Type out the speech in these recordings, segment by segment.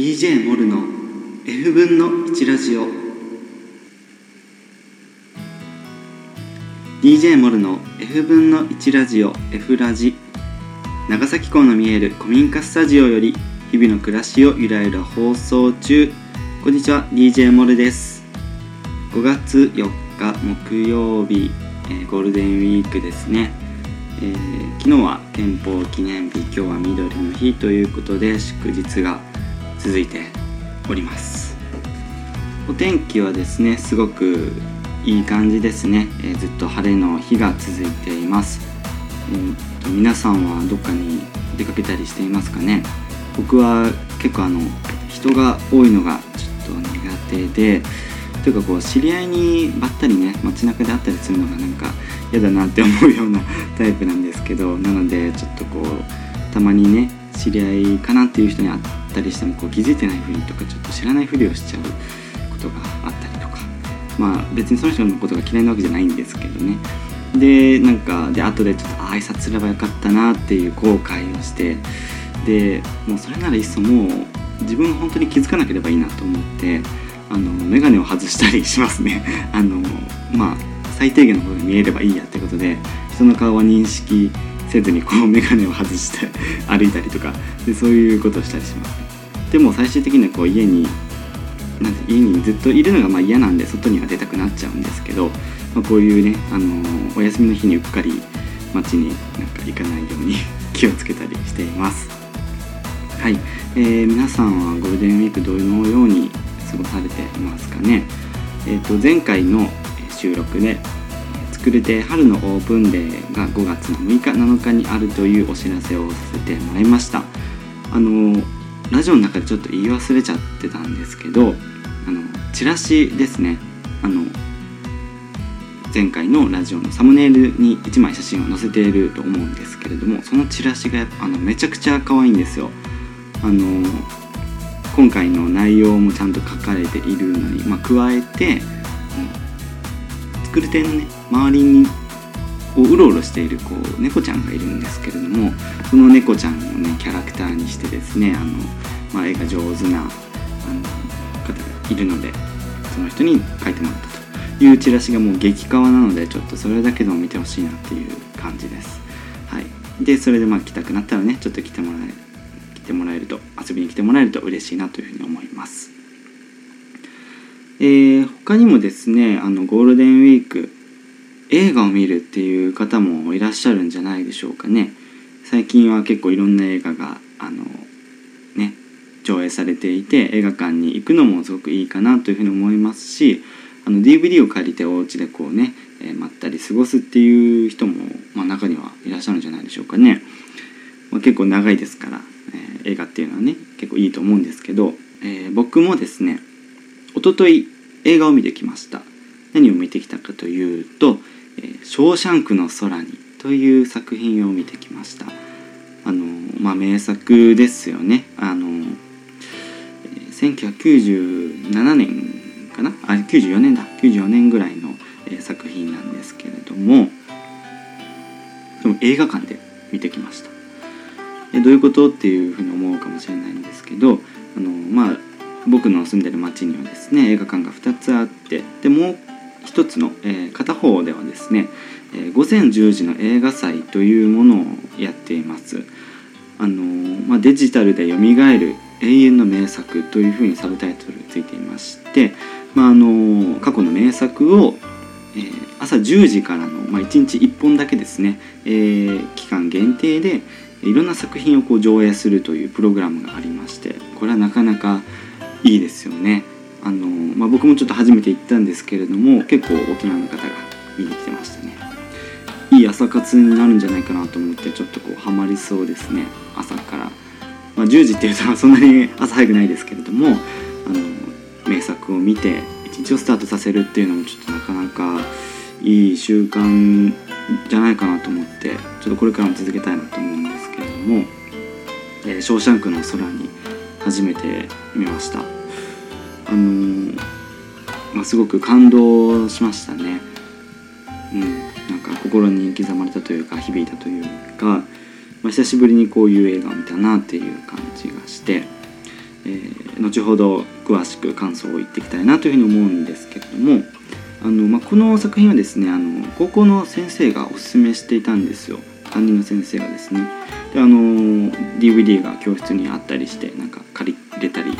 DJ モルの F 分の1ラジオ。DJ モルの F 分の1ラジオ F ラジ。長崎港の見える古民家スタジオより日々の暮らしをゆらゆら放送中。こんにちは DJ モルです。5月4日木曜日、えーゴールデンウィークですね、えー昨日は憲法記念日今日は緑の日ということで祝日が続いております。お天気はですねすごくいい感じですね、えーずっと晴れの日が続いています、えーと皆さんはどっかに出かけたりしていますかね？僕は結構あの人が多いのがちょっと苦手でというかこう知り合いにばったりね街中で会ったりするのがなんか嫌だなって思うような タイプなんですけどなのでちょっとこうたまにね知り合いかなっていう人に会ったりしてもこう気づいてないふりとかちょっと知らないふりをしちゃうことがあったりとか。まあ別にその人のことが嫌いなわけじゃないんですけどね。でなんかで後でちょっと挨拶すればよかったなっていう後悔をして。でもうそれならいっそもう自分が本当に気づかなければいいなと思ってあの眼鏡を外したりしますね。あのまあ最低限のことが見えればいいやってことで人の顔は認識せずにこう眼鏡を外して 歩いたりとかでそういうことをしたりします。でも最終的にはこう家になんて家にずっといるのがまあ嫌なんで外には出たくなっちゃうんですけど、まあ、こういうね、あのお休みの日にうっかり街になんか行かないように 気をつけたりしています。はい、えー皆さんはゴールデンウィークどのように過ごされていますかね？えっ、と前回のえ収録で作るて春のオープンデーが5月の6日7日にあるというお知らせをさせてもらいました。あのラジオの中でちょっと言い忘れちゃってたんですけどあのチラシですね。あの前回のラジオのサムネイルに1枚写真を載せていると思うんですけれどもそのチラシがあのめちゃくちゃ可愛いんですよ。あの今回の内容もちゃんと書かれているのに、まあ、加えて作る点のね周りにをうろうろしているこう猫ちゃんがいるんですけれどもその猫ちゃんをねキャラクターにしてですねあの、まあ、絵が上手なあの方がいるのでその人に描いてもらったというチラシがもう激カワなのでちょっとそれだけでも見てほしいなっていう感じです。はい、でそれでまあ来たくなったらねちょっと来てもらえ来てもらえると遊びに来てもらえると嬉しいなというふうに思います。えー他にもですねあのゴールデンウィーク映画を見るっていう方もいらっしゃるんじゃないでしょうかね。最近は結構いろんな映画があのね上映されていて映画館に行くのもすごくいいかなというふうに思いますしあの DVD を借りてお家でこうね、えーまったり過ごすっていう人も、まあ、中にはいらっしゃるんじゃないでしょうかね、まあ、結構長いですから、えー映画っていうのはね結構いいと思うんですけど、えー僕もですね一昨日映画を見てきました。何を見てきたかというと「えーショーシャンクの空に」という作品を見てきました。あのまあ名作ですよね。あの、ー1997年かな？あ94年だ。94年ぐらいの、えー作品なんですけれどもでも映画館で見てきました。どういうこと？っていうふうに思うかもしれないんですけどあのまあ僕の住んでる町にはですね映画館が2つあってでもう一つの、えー片方ではですね、えー午前10時の映画祭というものをやっています。あのまあ、デジタルで蘇る永遠の名作というふうにサブタイトルついていまして、まあ、あの過去の名作を、え朝10時からの、まあ、1日1本だけですね、え期間限定でいろんな作品をこう上映するというプログラムがありましてこれはなかなかいいですよね。あのまあ、僕もちょっと初めて行ったんですけれども結構大人の方が見に来てましたね。いい朝活になるんじゃないかなと思ってちょっとこうハマりそうですね。朝から、まあ、10時っていうとそんなに 朝早くないですけれどもあの名作を見て一日をスタートさせるっていうのもちょっとなかなかいい習慣じゃないかなと思ってちょっとこれからも続けたいなと思うんですけれども「えーショーシャンクの空」に初めて見ました。あのーまあ、すごく感動しましたね。うん。なんか心に刻まれたというか響いたというか、まあ、久しぶりにこういう映画を見たなっていう感じがして、えー、後ほど詳しく感想を言っていきたいなというふうに思うんですけれどもあの、まあ、この作品はですねあの高校の先生がおすすめしていたんですよ。担任の先生がですねであの DVD が教室にあったりしてなんか借りれたり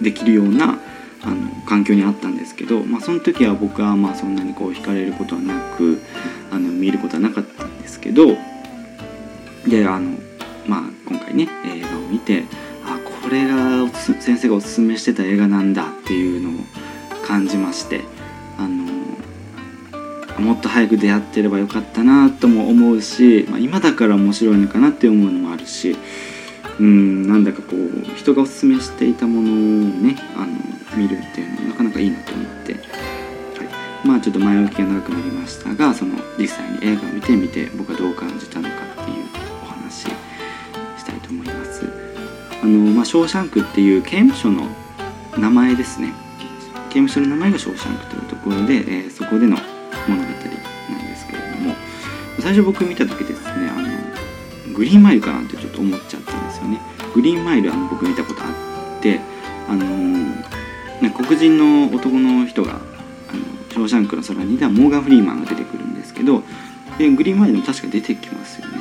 できるようなあの環境にあったんですけど、まあ、その時は僕はまあそんなにこう惹かれることはなくあの見ることはなかったんですけどであの、まあ、今回ね映画を見てあこれが先生がおすすめしてた映画なんだっていうのを感じましてあのもっと早く出会ってればよかったなとも思うし、まあ、今だから面白いのかなって思うのもあるしうんなんだかこう人がおすすめしていたものをねあの見るっていうのはなかなかいいなと思って、はい、まあちょっと前置きが長くなりましたがその実際に映画を見てみて僕はどう感じたのかっていうお話したいと思います。あのまあ、ショーシャンクっていう刑務所の名前ですね。刑務所の名前がショーシャンクというところで、えー、そこでの物語なん。ですけれども最初僕見た時ですねあのグリーンマイルかなってちょっと思っちゃったんですよね。グリーンマイルあの僕見たことあってあのー、黒人の男の人があのショーシャンクの空にではモーガン・フリーマンが出てくるんですけどでグリーンマイルも確か出てきますよね。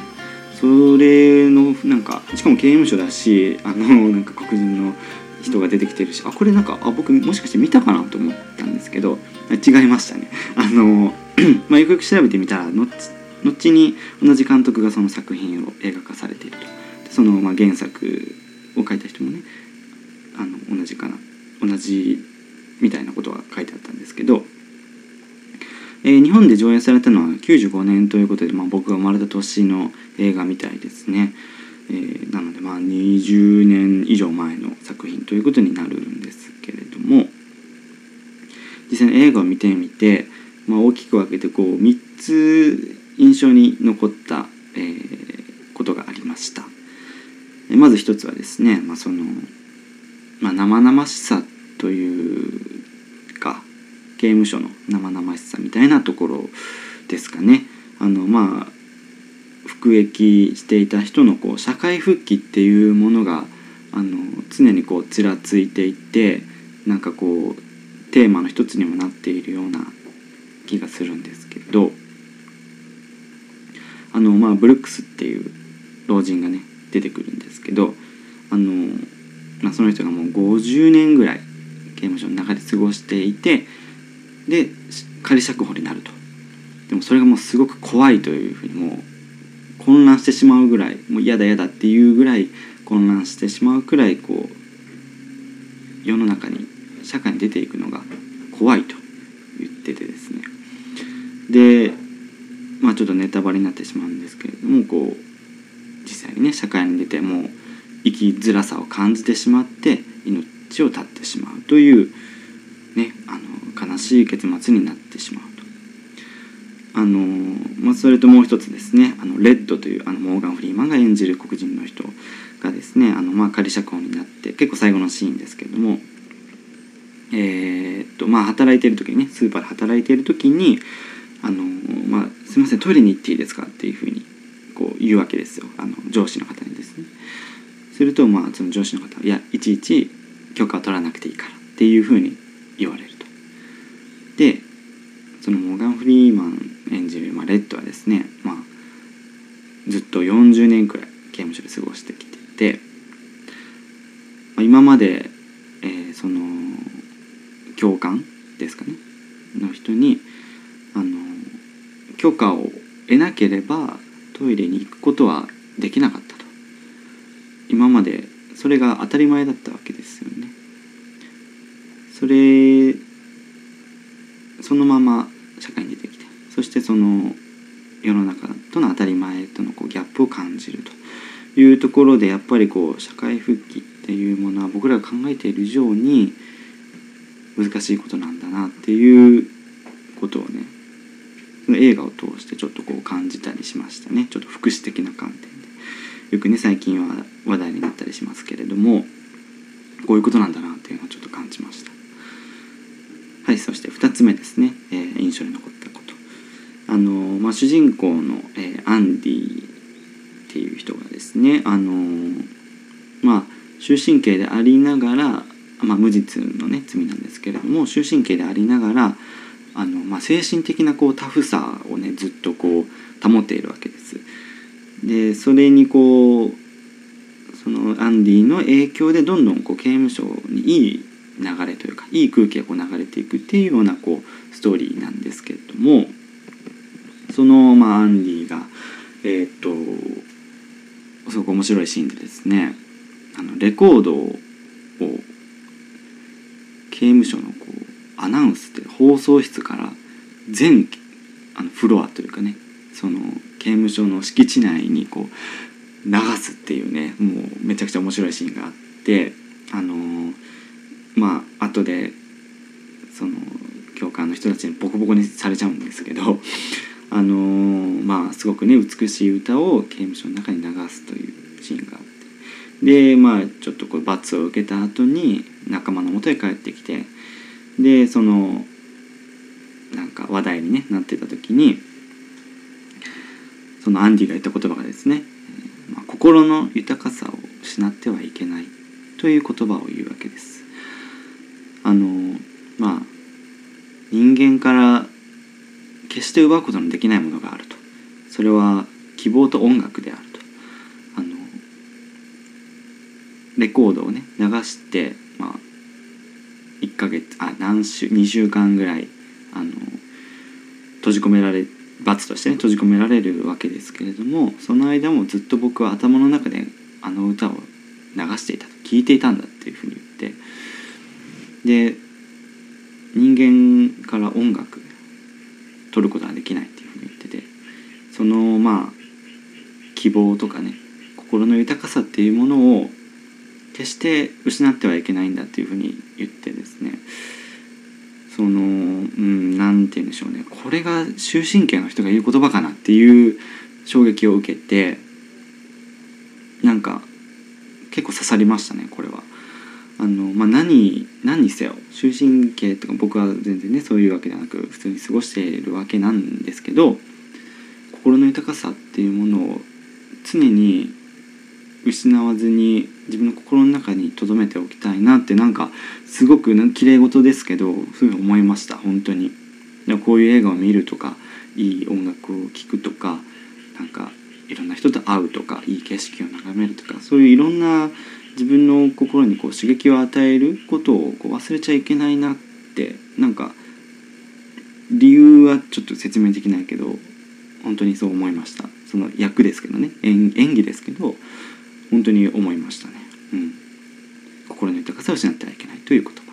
それのなんかしかも刑務所だしあのなんか黒人の人が出てきてるしあこれなんかあ僕もしかして見たかなと思ったんですけど違いましたね。あの まあ、よくよく調べてみたら後後に同じ監督がその作品を映画化されていると。そのまあ原作を書いた人もねあの同じかな。同じみたいなことが書いてあったんですけど、えー、日本で上映されたのは95年ということで、まあ、僕が生まれた年の映画みたいですね、えー、なのでまあ20年以上前の作品ということになるんですけれども実際に映画を見てみて、まあ、大きく分けてこう3つ印象に残った、えー、ことがありました。まず一つはですね、まあ、その、まあ、生々しさというか刑務所の生々しさみたいなところですかね。あのまあ服役していた人のこう社会復帰っていうものがあの常にこうちらついていてなんかこうテーマの一つにもなっているような気がするんですけどあのまあブルックスっていう老人がね出てくるんですけどあの、まあ、その人がもう50年ぐらい刑務所の中で過ごしていてで仮釈放になると。でもそれがもうすごく怖いというふうにもう混乱してしまうぐらいもう嫌だ嫌だっていうぐらい混乱してしまうくらいこう世の中に社会に出ていくのが怖いと言っててですねでまあちょっとネタバレになってしまうんですけれどもこう実際にね社会に出てもう生きづらさを感じてしまって命を絶ってしまうというねあの悲しい結末になってしまう。あのまあ、それともう一つですねあのレッドというあのモーガン・フリーマンが演じる黒人の人がですねあの、まあ、仮釈放になって結構最後のシーンですけれどもえー、っとまあ働いてる時にねスーパーで働いている時にあのまあ、すいませんトイレに行っていいですかっていうふうにこう言うわけですよ。あの上司の方にですね。するとまあその上司の方はいやいちいち許可を取らなくていいからっていうふうに言われると。でそのモーガン・フリーマン演じる、まあ、レッドはですね、まあ、ずっと40年くらい刑務所で過ごしてきていて、まあ、今まで、えー、その教官ですかねの人にあの許可を得なければトイレに行くことはできなかったと。今までそれが当たり前だったわけですよね。それそのまま社会に出てきてそしてその世の中との当たり前とのこうギャップを感じるというところでやっぱりこう社会復帰っていうものは僕らが考えている以上に難しいことなんだなっていうことをね映画を通してちょっとこう感じたりしましたね。ちょっと福祉的な観点で。よくね最近は話題になったりしますけれどもこういうことなんだなっていうのをちょっと感じましたはいそして2つ目ですね、えー、印象に残ったことあの、まあ、主人公の、えー、アンディっていう人がですねあのまあ終身刑でありながら、まあ、無実のね罪なんですけれども終身刑でありながらあの、まあ、精神的なこうタフさをねずっとこう保っているわけです。でそれにこうそのアンディの影響でどんどんこう刑務所にいい流れというかいい空気がこう流れていくっていうようなこうストーリーなんですけれどもその、まあ、アンディがえー、っとすごく面白いシーンでですねあのレコードを刑務所のこうアナウンスって放送室から全あのフロアというかねその刑務所の敷地内にこう流すっていうねもうめちゃくちゃ面白いシーンがあってあのー、まあ後でその教官の人たちにボコボコにされちゃうんですけどあのー、まあすごくね美しい歌を刑務所の中に流すというシーンがあってでまあちょっとこう罰を受けた後に仲間のもとへ帰ってきてでそのなんか話題に、ね、なってた時にそのアンディが言った言葉がですね、まあ、心の豊かさを失ってはいけないという言葉を言うわけです。あのまあ人間から決して奪うことのできないものがあると。それは希望と音楽であると。あのレコードをね流してまあ1ヶ月あ何週2週間ぐらいあの閉じ込められ罰としてね閉じ込められるわけですけれどもその間もずっと僕は頭の中であの歌を流していたと。聞いていたんだっていうふうに言って。で人間から音楽取ることはできないっていうふうに言っててそのまあ希望とかね心の豊かさっていうものを決して失ってはいけないんだっていうふうに言ってですねそのうん何て言うんでしょうねこれが終身刑の人が言う言葉かなっていう衝撃を受けてなんか結構刺さりましたねこれは。あのまあ、何何にせよ終身刑とか僕は全然ねそういうわけではなく普通に過ごしているわけなんですけど心の豊かさっていうものを常に失わずに自分の心の中に留めておきたいなってなんかすごく綺麗事ですけどそういうふうに思いました本当に。こういう映画を見るとかいい音楽を聴くとかなんかいろんな人と会うとかいい景色を眺めるとかそういういろんな自分の心にこう刺激を与えることをこう忘れちゃいけないなってなんか理由はちょっと説明できないけど本当にそう思いました。その役ですけどね。演技ですけど本当に思いましたね、うん、心の豊かさを失ってはいけないということ。